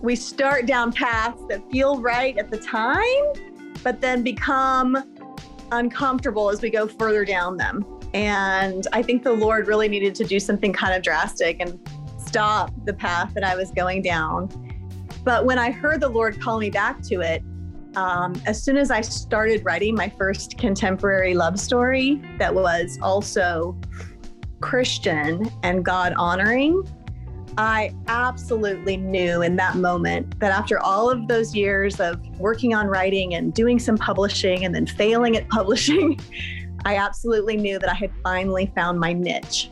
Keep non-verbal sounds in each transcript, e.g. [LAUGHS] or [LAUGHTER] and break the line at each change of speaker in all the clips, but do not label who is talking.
we start down paths that feel right at the time, but then become uncomfortable as we go further down them. And I think the Lord really needed to do something kind of drastic and stop the path that I was going down. But when I heard the Lord call me back to it, um, as soon as I started writing my first contemporary love story that was also Christian and God honoring, I absolutely knew in that moment that after all of those years of working on writing and doing some publishing and then failing at [LAUGHS] publishing, I absolutely knew that I had finally found my niche.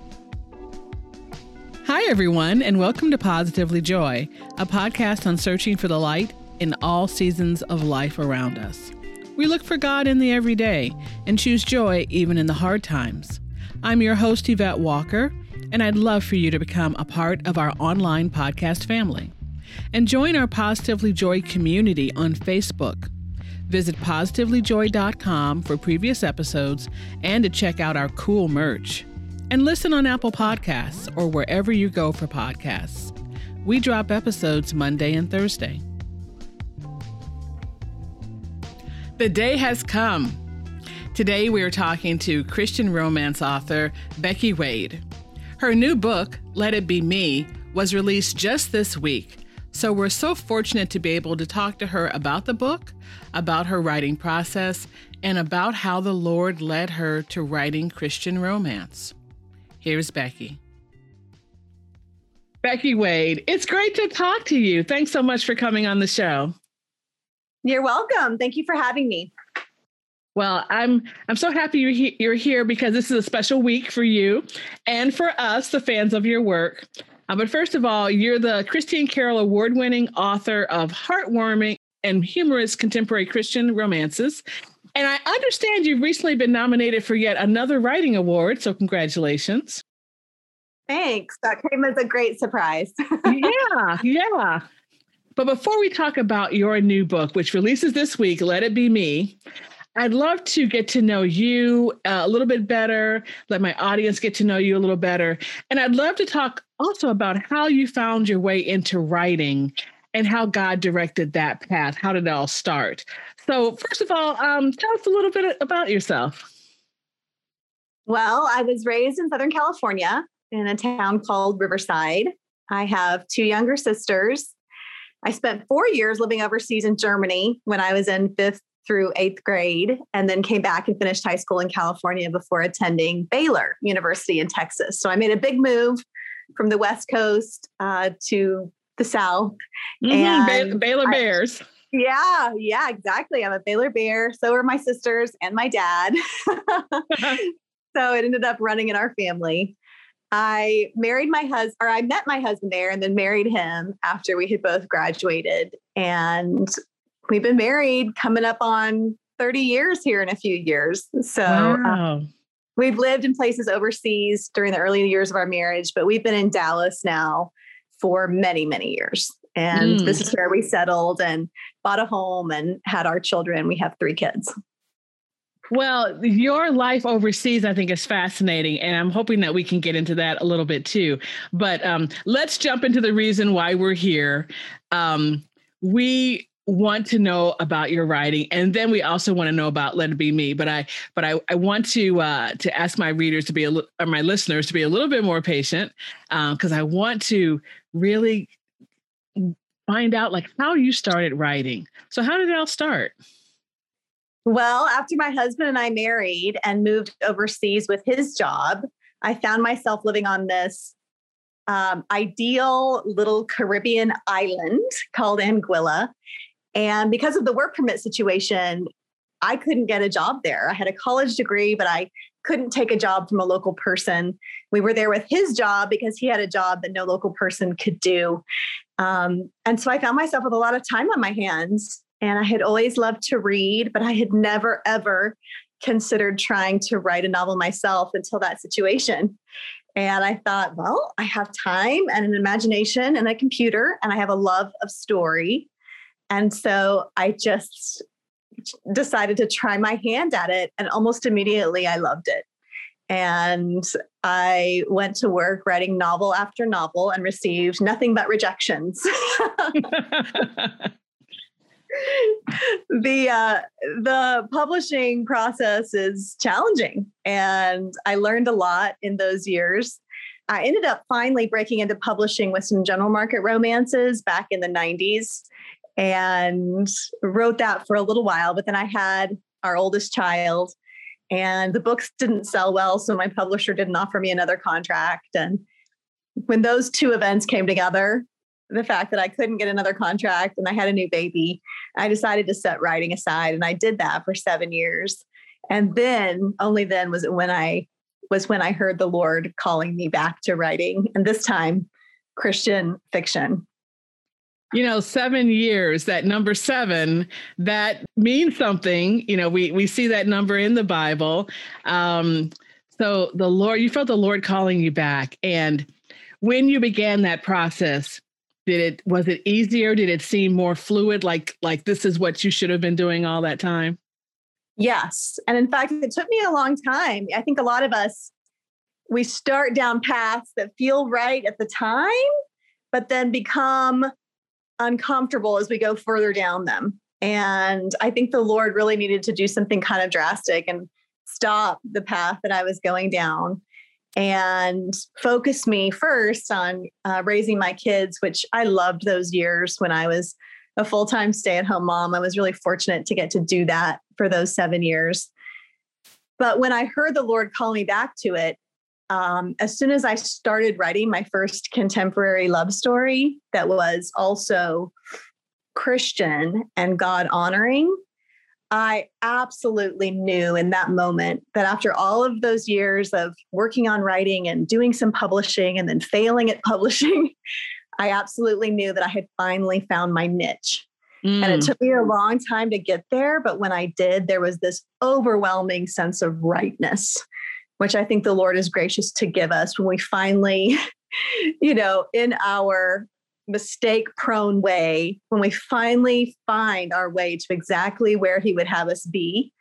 Hi, everyone, and welcome to Positively Joy, a podcast on searching for the light in all seasons of life around us. We look for God in the everyday and choose joy even in the hard times. I'm your host, Yvette Walker and I'd love for you to become a part of our online podcast family. And join our Positively Joy community on Facebook. Visit positivelyjoy.com for previous episodes and to check out our cool merch. And listen on Apple Podcasts or wherever you go for podcasts. We drop episodes Monday and Thursday. The day has come. Today we are talking to Christian romance author Becky Wade. Her new book, Let It Be Me, was released just this week. So we're so fortunate to be able to talk to her about the book, about her writing process, and about how the Lord led her to writing Christian romance. Here's Becky. Becky Wade, it's great to talk to you. Thanks so much for coming on the show.
You're welcome. Thank you for having me.
Well, I'm I'm so happy you're, he- you're here because this is a special week for you and for us, the fans of your work. Uh, but first of all, you're the Christy and Carol Award-winning author of heartwarming and humorous contemporary Christian romances. And I understand you've recently been nominated for yet another writing award, so congratulations.
Thanks. That came as a great surprise. [LAUGHS]
yeah, yeah. But before we talk about your new book, which releases this week, Let It Be Me, I'd love to get to know you uh, a little bit better, let my audience get to know you a little better. And I'd love to talk also about how you found your way into writing and how God directed that path. How did it all start? So, first of all, um, tell us a little bit about yourself.
Well, I was raised in Southern California in a town called Riverside. I have two younger sisters. I spent four years living overseas in Germany when I was in fifth through eighth grade and then came back and finished high school in California before attending Baylor University in Texas. So I made a big move from the West Coast uh, to the South.
Mm-hmm. And Baylor Bears. I,
yeah, yeah, exactly. I'm a Baylor Bear. So are my sisters and my dad. [LAUGHS] so it ended up running in our family. I married my husband, or I met my husband there and then married him after we had both graduated. And we've been married coming up on 30 years here in a few years. So uh, wow. um, we've lived in places overseas during the early years of our marriage, but we've been in Dallas now for many, many years. And mm. this is where we settled and bought a home and had our children. We have three kids.
Well, your life overseas, I think, is fascinating, and I'm hoping that we can get into that a little bit too. But um, let's jump into the reason why we're here. Um, we want to know about your writing and then we also want to know about let it be me but i but i, I want to uh, to ask my readers to be a or my listeners to be a little bit more patient because um, i want to really find out like how you started writing so how did it all start
well after my husband and i married and moved overseas with his job i found myself living on this um, ideal little Caribbean island called Anguilla. And because of the work permit situation, I couldn't get a job there. I had a college degree, but I couldn't take a job from a local person. We were there with his job because he had a job that no local person could do. Um, and so I found myself with a lot of time on my hands. And I had always loved to read, but I had never, ever considered trying to write a novel myself until that situation. And I thought, well, I have time and an imagination and a computer, and I have a love of story. And so I just decided to try my hand at it. And almost immediately I loved it. And I went to work writing novel after novel and received nothing but rejections. [LAUGHS] the uh, the publishing process is challenging, and I learned a lot in those years. I ended up finally breaking into publishing with some general market romances back in the 90s and wrote that for a little while. But then I had our oldest child, and the books didn't sell well. So my publisher didn't offer me another contract. And when those two events came together, the fact that I couldn't get another contract and I had a new baby, I decided to set writing aside. And I did that for seven years. And then, only then was it when I was when I heard the Lord calling me back to writing, and this time Christian fiction.
You know, seven years, that number seven, that means something. You know, we we see that number in the Bible. Um, so the Lord, you felt the Lord calling you back. And when you began that process, did it was it easier? Did it seem more fluid? Like like this is what you should have been doing all that time?
Yes. And in fact, it took me a long time. I think a lot of us, we start down paths that feel right at the time, but then become uncomfortable as we go further down them. And I think the Lord really needed to do something kind of drastic and stop the path that I was going down and focus me first on uh, raising my kids, which I loved those years when I was a full time stay at home mom. I was really fortunate to get to do that for those seven years. But when I heard the Lord call me back to it, um, as soon as I started writing my first contemporary love story that was also Christian and God honoring, I absolutely knew in that moment that after all of those years of working on writing and doing some publishing and then failing at [LAUGHS] publishing, I absolutely knew that I had finally found my niche. Mm. And it mm. took me a long time to get there. But when I did, there was this overwhelming sense of rightness, which I think the Lord is gracious to give us when we finally, [LAUGHS] you know, in our mistake prone way, when we finally find our way to exactly where He would have us be,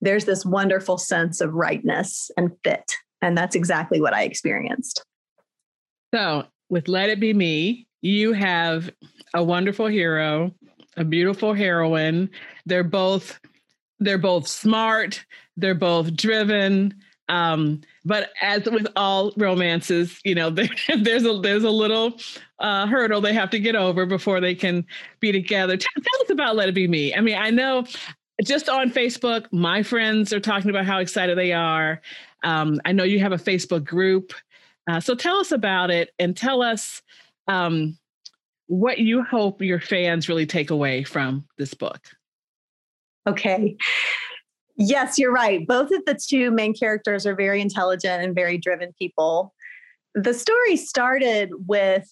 there's this wonderful sense of rightness and fit. And that's exactly what I experienced.
So, with Let It Be Me, you have a wonderful hero, a beautiful heroine. They're both they're both smart, they're both driven. Um, but as with all romances, you know, [LAUGHS] there's a there's a little uh, hurdle they have to get over before they can be together. Tell, tell us about Let It Be Me. I mean, I know just on Facebook, my friends are talking about how excited they are. Um, I know you have a Facebook group. Uh, so tell us about it and tell us um, what you hope your fans really take away from this book.
Okay. Yes, you're right. Both of the two main characters are very intelligent and very driven people. The story started with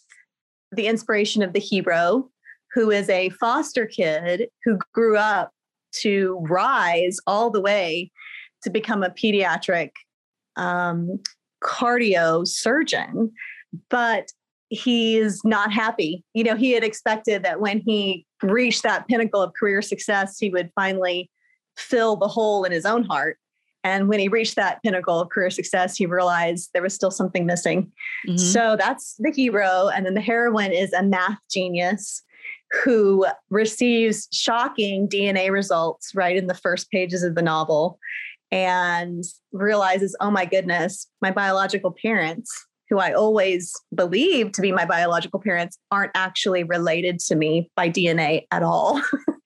the inspiration of the hero, who is a foster kid who grew up to rise all the way to become a pediatric um, cardio surgeon, but he's not happy. You know, he had expected that when he reached that pinnacle of career success, he would finally fill the hole in his own heart. And when he reached that pinnacle of career success, he realized there was still something missing. Mm-hmm. So that's the hero. And then the heroine is a math genius who receives shocking DNA results right in the first pages of the novel and realizes, oh my goodness, my biological parents, who I always believed to be my biological parents, aren't actually related to me by DNA at all. [LAUGHS]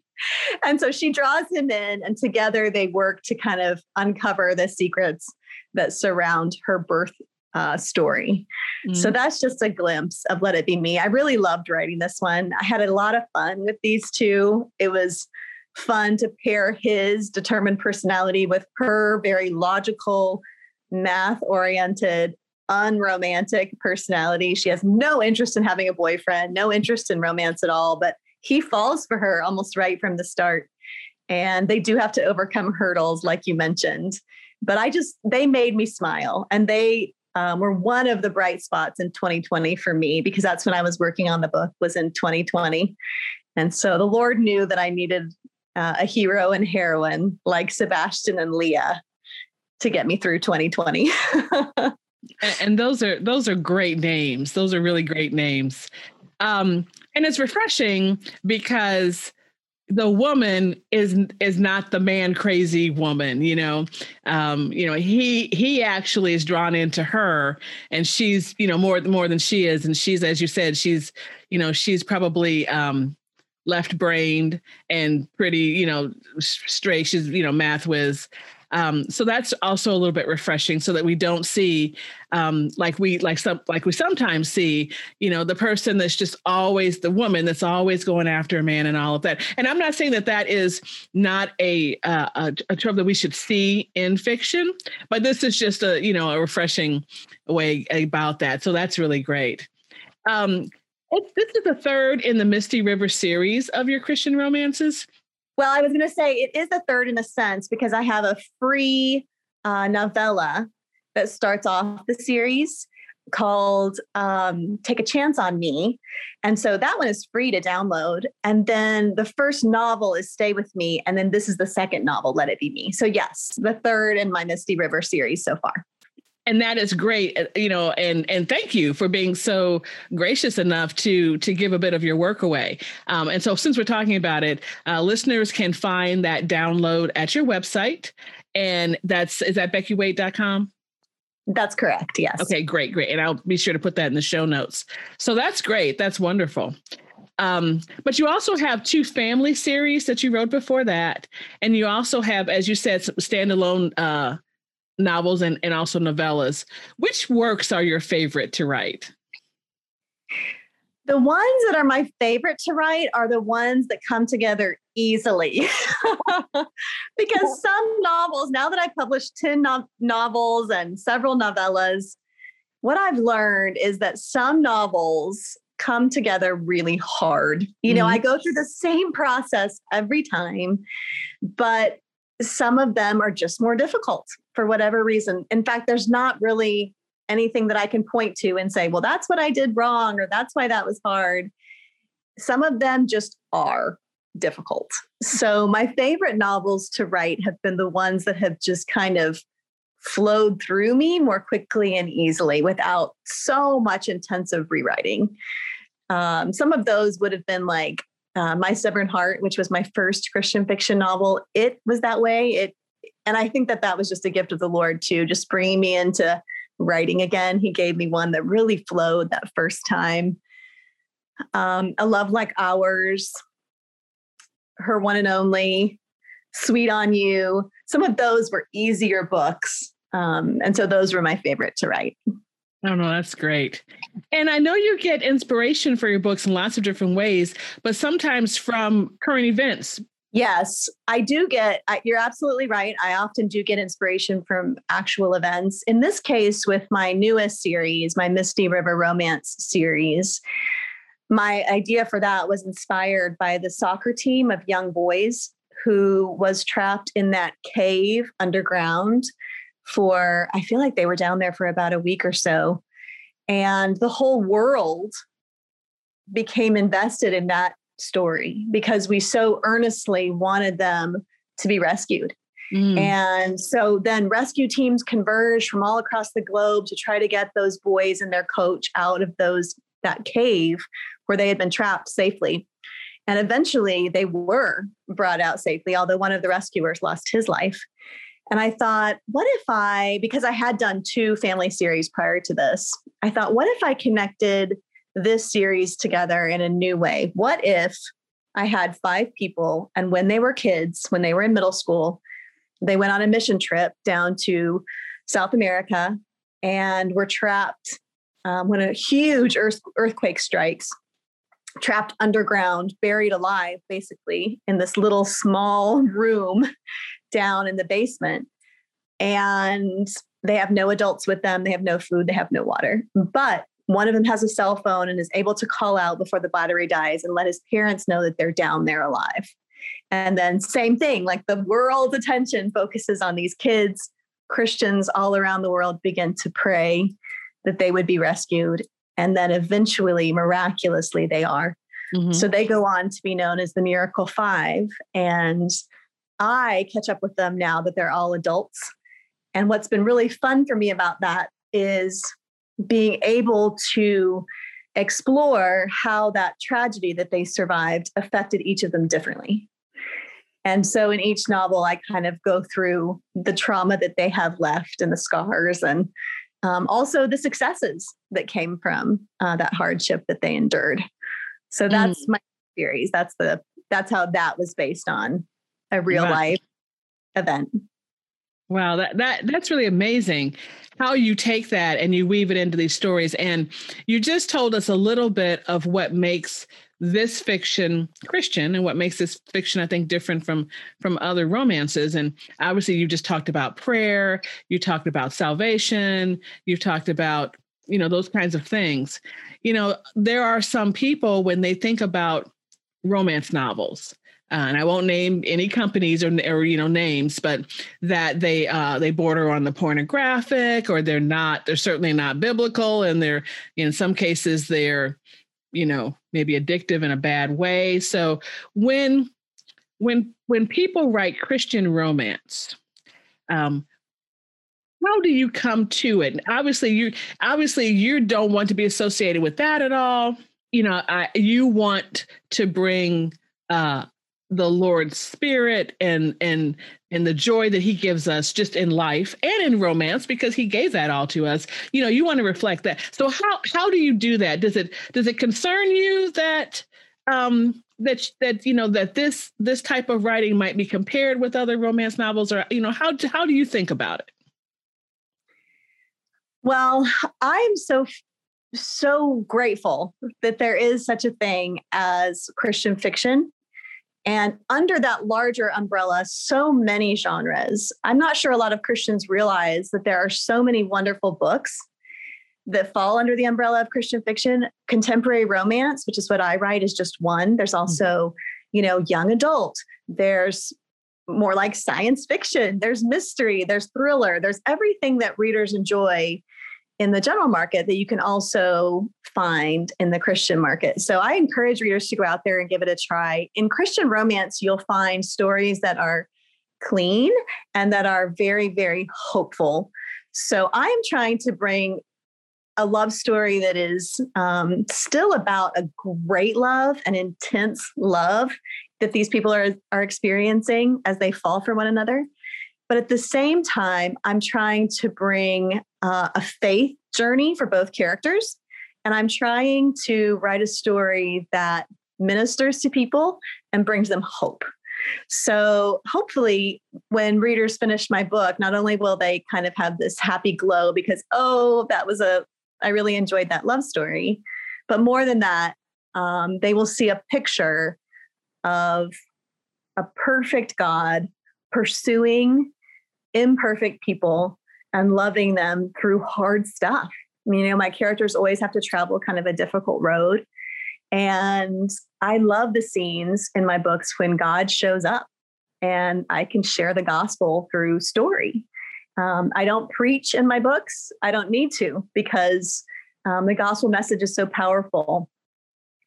and so she draws him in, and together they work to kind of uncover the secrets that surround her birth uh, story. Mm. So that's just a glimpse of Let It Be Me. I really loved writing this one. I had a lot of fun with these two. It was fun to pair his determined personality with her very logical, math oriented, unromantic personality. She has no interest in having a boyfriend, no interest in romance at all, but he falls for her almost right from the start. And they do have to overcome hurdles, like you mentioned. But I just, they made me smile and they um, were one of the bright spots in 2020 for me because that's when I was working on the book was in 2020. And so the Lord knew that I needed uh, a hero and heroine like Sebastian and Leah to get me through 2020. [LAUGHS]
and, those are those are great names. Those are really great names. Um, and it's refreshing because the woman is is not the man crazy woman you know? Um you know he he actually is drawn into her and she's you know more more than she is. And she's as you said she's you know she's probably um left brained and pretty you know straight. She's you know math whiz um, so that's also a little bit refreshing, so that we don't see um, like we like some like we sometimes see, you know, the person that's just always the woman that's always going after a man and all of that. And I'm not saying that that is not a uh, a, a trope that we should see in fiction, but this is just a you know a refreshing way about that. So that's really great. Um, this is the third in the Misty River series of your Christian romances.
Well, I was going to say it is the third in a sense because I have a free uh, novella that starts off the series called um, Take a Chance on Me. And so that one is free to download. And then the first novel is Stay With Me. And then this is the second novel, Let It Be Me. So, yes, the third in my Misty River series so far
and that is great uh, you know and and thank you for being so gracious enough to to give a bit of your work away. Um, and so since we're talking about it uh, listeners can find that download at your website. And that's is that beckywade.com
that's correct yes.
Okay great great. And i'll be sure to put that in the show notes. So that's great. That's wonderful. Um, but you also have two family series that you wrote before that. And you also have as you said standalone uh, novels and, and also novellas. Which works are your favorite to write?
The ones that are my favorite to write are the ones that come together easily. [LAUGHS] because [LAUGHS] some novels, now that I've published 10 no- novels and several novellas, what I've learned is that some novels come together really hard. You know, mm-hmm. I go through the same process every time, but some of them are just more difficult for whatever reason. In fact, there's not really anything that I can point to and say, well, that's what I did wrong, or that's why that was hard. Some of them just are difficult. So, my favorite novels to write have been the ones that have just kind of flowed through me more quickly and easily without so much intensive rewriting. Um, some of those would have been like uh, My Stubborn Heart, which was my first Christian fiction novel. It was that way. It and I think that that was just a gift of the Lord too, just bringing me into writing again. He gave me one that really flowed that first time. Um, a love like ours, her one and only, sweet on you. Some of those were easier books, um, and so those were my favorite to write.
Oh no, that's great. And I know you get inspiration for your books in lots of different ways, but sometimes from current events,
Yes, I do get, you're absolutely right. I often do get inspiration from actual events. In this case, with my newest series, my Misty River Romance series, my idea for that was inspired by the soccer team of young boys who was trapped in that cave underground for, I feel like they were down there for about a week or so. And the whole world became invested in that story because we so earnestly wanted them to be rescued. Mm. And so then rescue teams converged from all across the globe to try to get those boys and their coach out of those that cave where they had been trapped safely. And eventually they were brought out safely, although one of the rescuers lost his life. And I thought, what if I, because I had done two family series prior to this, I thought, what if I connected this series together in a new way. What if I had five people and when they were kids, when they were in middle school, they went on a mission trip down to South America and were trapped um, when a huge earth, earthquake strikes, trapped underground, buried alive, basically, in this little small room down in the basement. And they have no adults with them, they have no food, they have no water. But one of them has a cell phone and is able to call out before the battery dies and let his parents know that they're down there alive. And then, same thing, like the world's attention focuses on these kids. Christians all around the world begin to pray that they would be rescued. And then eventually, miraculously, they are. Mm-hmm. So they go on to be known as the Miracle Five. And I catch up with them now that they're all adults And what's been really fun for me about that is being able to explore how that tragedy that they survived affected each of them differently. And so in each novel, I kind of go through the trauma that they have left and the scars and um, also the successes that came from uh, that hardship that they endured. So that's mm. my series. That's the that's how that was based on a real wow. life event.
Wow, that, that that's really amazing how you take that and you weave it into these stories. And you just told us a little bit of what makes this fiction Christian and what makes this fiction, I think, different from from other romances. And obviously, you just talked about prayer, you talked about salvation, you've talked about you know those kinds of things. You know, there are some people when they think about romance novels, uh, and I won't name any companies or, or you know names, but that they uh, they border on the pornographic or they're not. They're certainly not biblical, and they're in some cases they're you know maybe addictive in a bad way. So when when when people write Christian romance, um, how do you come to it? Obviously, you obviously you don't want to be associated with that at all. You know, I, you want to bring uh, the Lord's spirit and and and the joy that he gives us just in life and in romance because he gave that all to us. You know, you want to reflect that. So how how do you do that? Does it does it concern you that um that that you know that this this type of writing might be compared with other romance novels or you know how how do you think about it?
Well, I'm so so grateful that there is such a thing as Christian fiction and under that larger umbrella, so many genres. I'm not sure a lot of Christians realize that there are so many wonderful books that fall under the umbrella of Christian fiction. Contemporary romance, which is what I write, is just one. There's mm-hmm. also, you know, young adult. There's more like science fiction. There's mystery. There's thriller. There's everything that readers enjoy in the general market that you can also find in the Christian market. So I encourage readers to go out there and give it a try. In Christian romance, you'll find stories that are clean and that are very, very hopeful. So I am trying to bring a love story that is um, still about a great love, an intense love that these people are, are experiencing as they fall for one another. But at the same time, I'm trying to bring uh, a faith journey for both characters. And I'm trying to write a story that ministers to people and brings them hope. So hopefully, when readers finish my book, not only will they kind of have this happy glow because, oh, that was a, I really enjoyed that love story, but more than that, um, they will see a picture of a perfect God pursuing imperfect people and loving them through hard stuff. You know, my characters always have to travel kind of a difficult road. And I love the scenes in my books when God shows up and I can share the gospel through story. Um, I don't preach in my books. I don't need to because um, the gospel message is so powerful.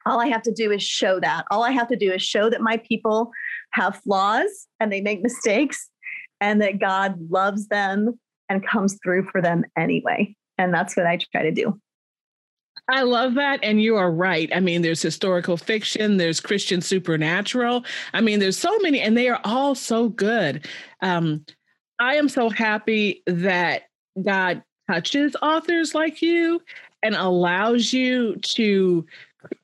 All I have to do is show that. All I have to do is show that my people have flaws and they make mistakes and that God loves them and comes through for them anyway. And that's what I try to do.
I love that. And you are right. I mean, there's historical fiction, there's Christian supernatural. I mean, there's so many, and they are all so good. Um, I am so happy that God touches authors like you and allows you to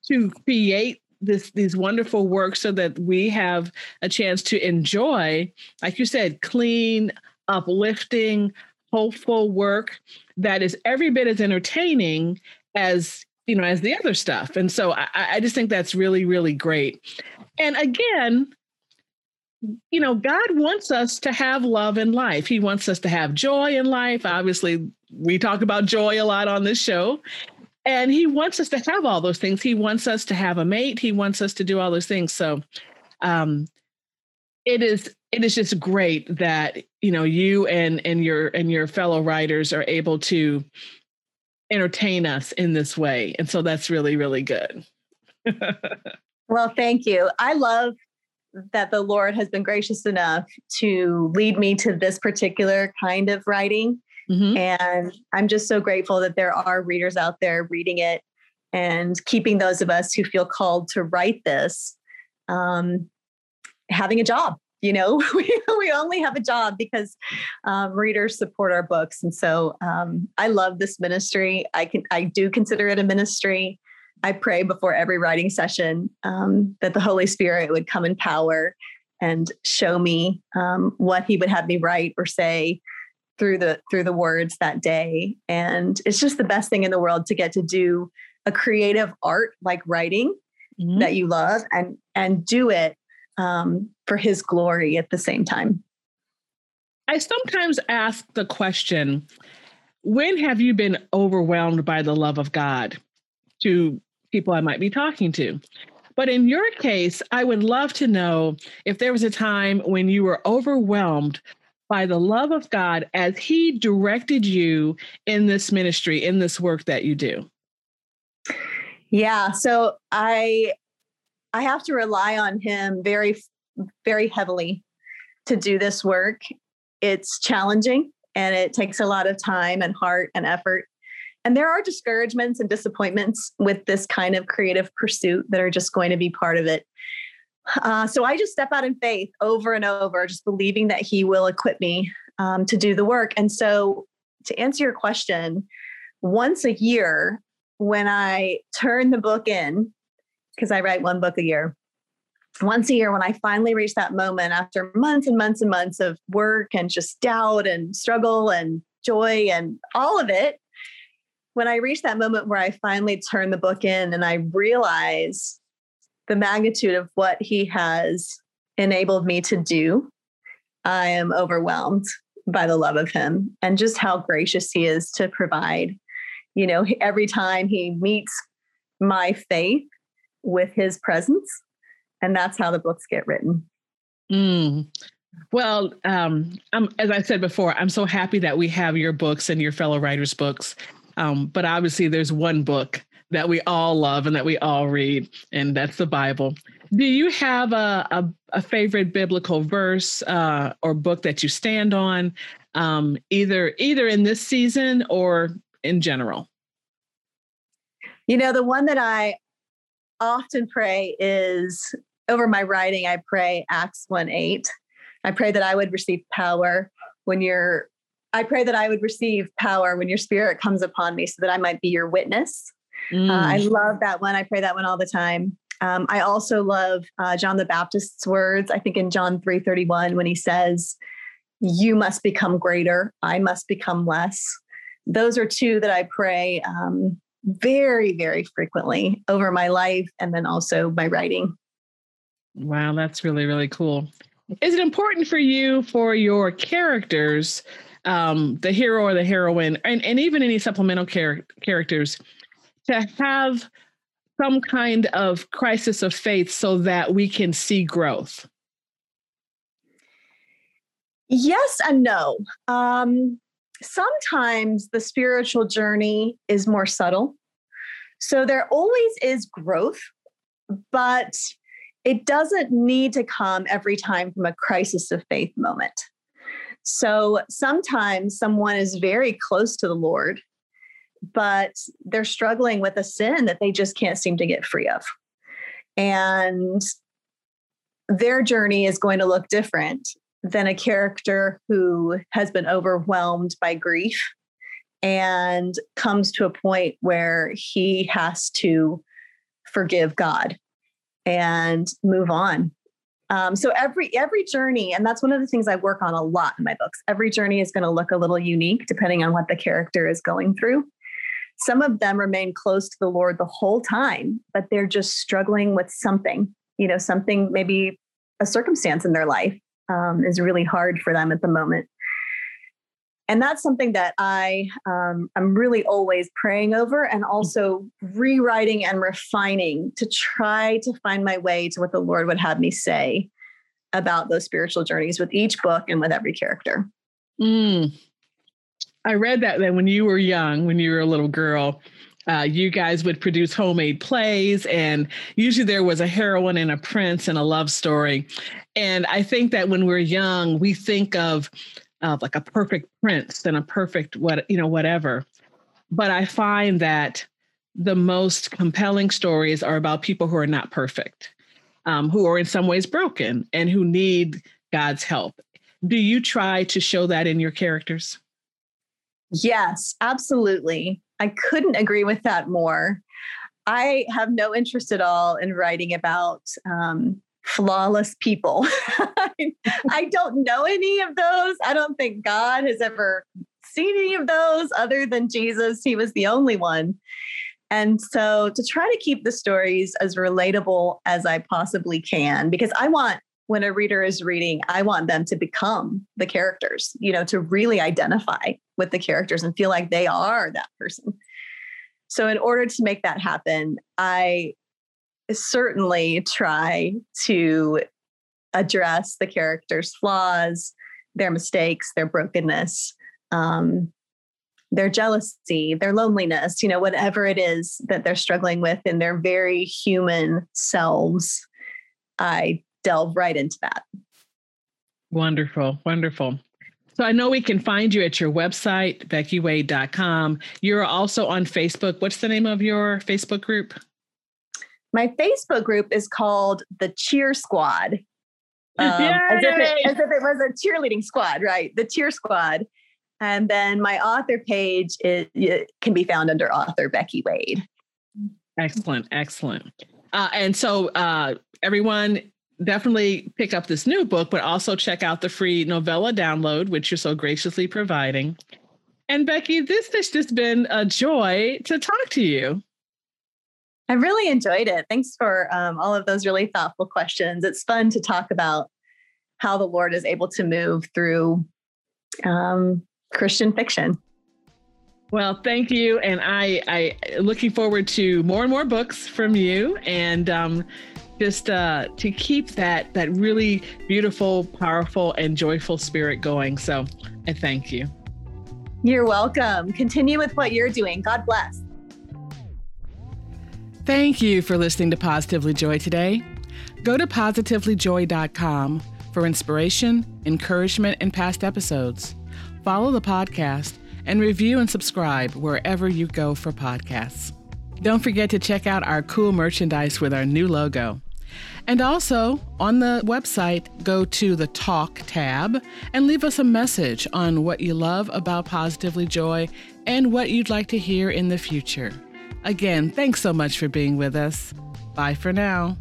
to create this these wonderful works so that we have a chance to enjoy like you said clean uplifting hopeful work that is every bit as entertaining as you know as the other stuff. And so i, I just think that's really really great. And again you know god wants us to have love in life. He wants us to have joy in life. Obviously we talk about joy a lot on this show and he wants us to have all those things. He wants us to have a mate. He wants us to do all those things. So um it is it is just great that you know you and and your and your fellow writers are able to entertain us in this way. And so that's really really good. [LAUGHS]
Well thank you. I love that the Lord has been gracious enough to lead me to this particular kind of writing. Mm-hmm. And I'm just so grateful that there are readers out there reading it and keeping those of us who feel called to write this um, having a job. You know, [LAUGHS] we, we only have a job because um, readers support our books. And so um, I love this ministry. I can I do consider it a ministry. I pray before every writing session um, that the Holy Spirit would come in power and show me um, what He would have me write or say through the through the words that day. And it's just the best thing in the world to get to do a creative art like writing mm-hmm. that you love and and do it um, for His glory at the same time.
I sometimes ask the question when have you been overwhelmed by the love of God? To people I might be talking to. But in your case, I would love to know if there was a time when you were overwhelmed by the love of God as He directed you in this ministry, in this work that you do.
Yeah, so I I have to rely on Him very very heavily to do this work. It's challenging and it takes a lot of time and heart and effort. And there are discouragements and disappointments with this kind of creative pursuit that are just going to be part of it. Uh, so I just step out in faith over and over, just believing that He will equip me um, to do the work. And so, to answer your question, once a year, when I turn the book in, because I write one book a year, once a year, when I finally reach that moment after months and months and months of work and just doubt and struggle and joy and all of it, when I reach that moment where I finally turn the book in and I realize the magnitude of what he has enabled me to do, I am overwhelmed by the love of him and just how gracious he is to provide. You know, every time he meets my faith with his presence, and that's how the books get written.
Mm. Well, um, as I said before, I'm so happy that we have your books and your fellow writers' books um, but obviously, there's one book that we all love and that we all read, and that's the Bible. Do you have a, a, a favorite biblical verse uh, or book that you stand on, um, either either in this season or in general?
You know, the one that I often pray is over my writing. I pray Acts one eight. I pray that I would receive power when you're I pray that I would receive power when your spirit comes upon me so that I might be your witness. Mm. Uh, I mm. love that one. I pray that one all the time. Um, I also love uh, John the Baptist's words. I think in John 3:31 when he says, "You must become greater, I must become less." Those are two that I pray um, very, very frequently over my life and then also my writing.
Wow, that's really, really cool. Is it important for you for your characters um, the hero or the heroine, and, and even any supplemental char- characters, to have some kind of crisis of faith so that we can see growth?
Yes and no. Um, sometimes the spiritual journey is more subtle. So there always is growth, but it doesn't need to come every time from a crisis of faith moment. So sometimes someone is very close to the Lord, but they're struggling with a sin that they just can't seem to get free of. And their journey is going to look different than a character who has been overwhelmed by grief and comes to a point where he has to forgive God and move on um, so every every journey, and that's one of the things I work on a lot in my books. Every journey is going to look a little unique depending on what the character is going through. Some of them remain close to the Lord the whole time, but they're just struggling with something. You know, something maybe a circumstance in their life um, is really hard for them at the moment and that's something that I um, I'm really always praying over and also rewriting and refining to try to find my way to what the Lord would have me say about those spiritual journeys with each book and with every character.
Mm. I read that then when you were young, when you were a little girl, uh, you guys would produce homemade plays, and usually there was a heroine and a prince and a love story. And I think that when we're young, we think of of like a perfect prince and a perfect what you know whatever. But I find that the most compelling stories are about people who are not perfect, um, who are in some ways broken, and who need God's help. Do you try to show that in your characters?
Yes, absolutely. I couldn't agree with that more. I have no interest at all in writing about um, flawless people. [LAUGHS] I don't know any of those. I don't think God has ever seen any of those other than Jesus. He was the only one. And so to try to keep the stories as relatable as I possibly can, because I want when a reader is reading, I want them to become the characters, you know, to really identify with the characters and feel like they are that person. So, in order to make that happen, I certainly try to address the characters' flaws, their mistakes, their brokenness, um, their jealousy, their loneliness, you know, whatever it is that they're struggling with in their very human selves. I delve right into that.
Wonderful, wonderful. So I know we can find you at your website, beckywade.com. You're also on Facebook. What's the name of your Facebook group?
My Facebook group is called the Cheer Squad. [LAUGHS] Um, as, if it, as if it was a cheerleading squad, right? The Cheer Squad. And then my author page is, it can be found under author Becky Wade.
Excellent, excellent. Uh, and so, uh, everyone, definitely pick up this new book, but also check out the free novella download, which you're so graciously providing. And Becky, this has just been a joy to talk to you.
I really enjoyed it. Thanks for um, all of those really thoughtful questions. It's fun to talk about how the Lord is able to move through um, Christian fiction.
Well, thank you, and I I looking forward to more and more books from you, and um, just uh, to keep that that really beautiful, powerful, and joyful spirit going. So, I thank you.
You're welcome. Continue with what you're doing. God bless.
Thank you for listening to Positively Joy today. Go to positivelyjoy.com for inspiration, encouragement, and past episodes. Follow the podcast and review and subscribe wherever you go for podcasts. Don't forget to check out our cool merchandise with our new logo. And also on the website, go to the Talk tab and leave us a message on what you love about Positively Joy and what you'd like to hear in the future. Again, thanks so much for being with us. Bye for now.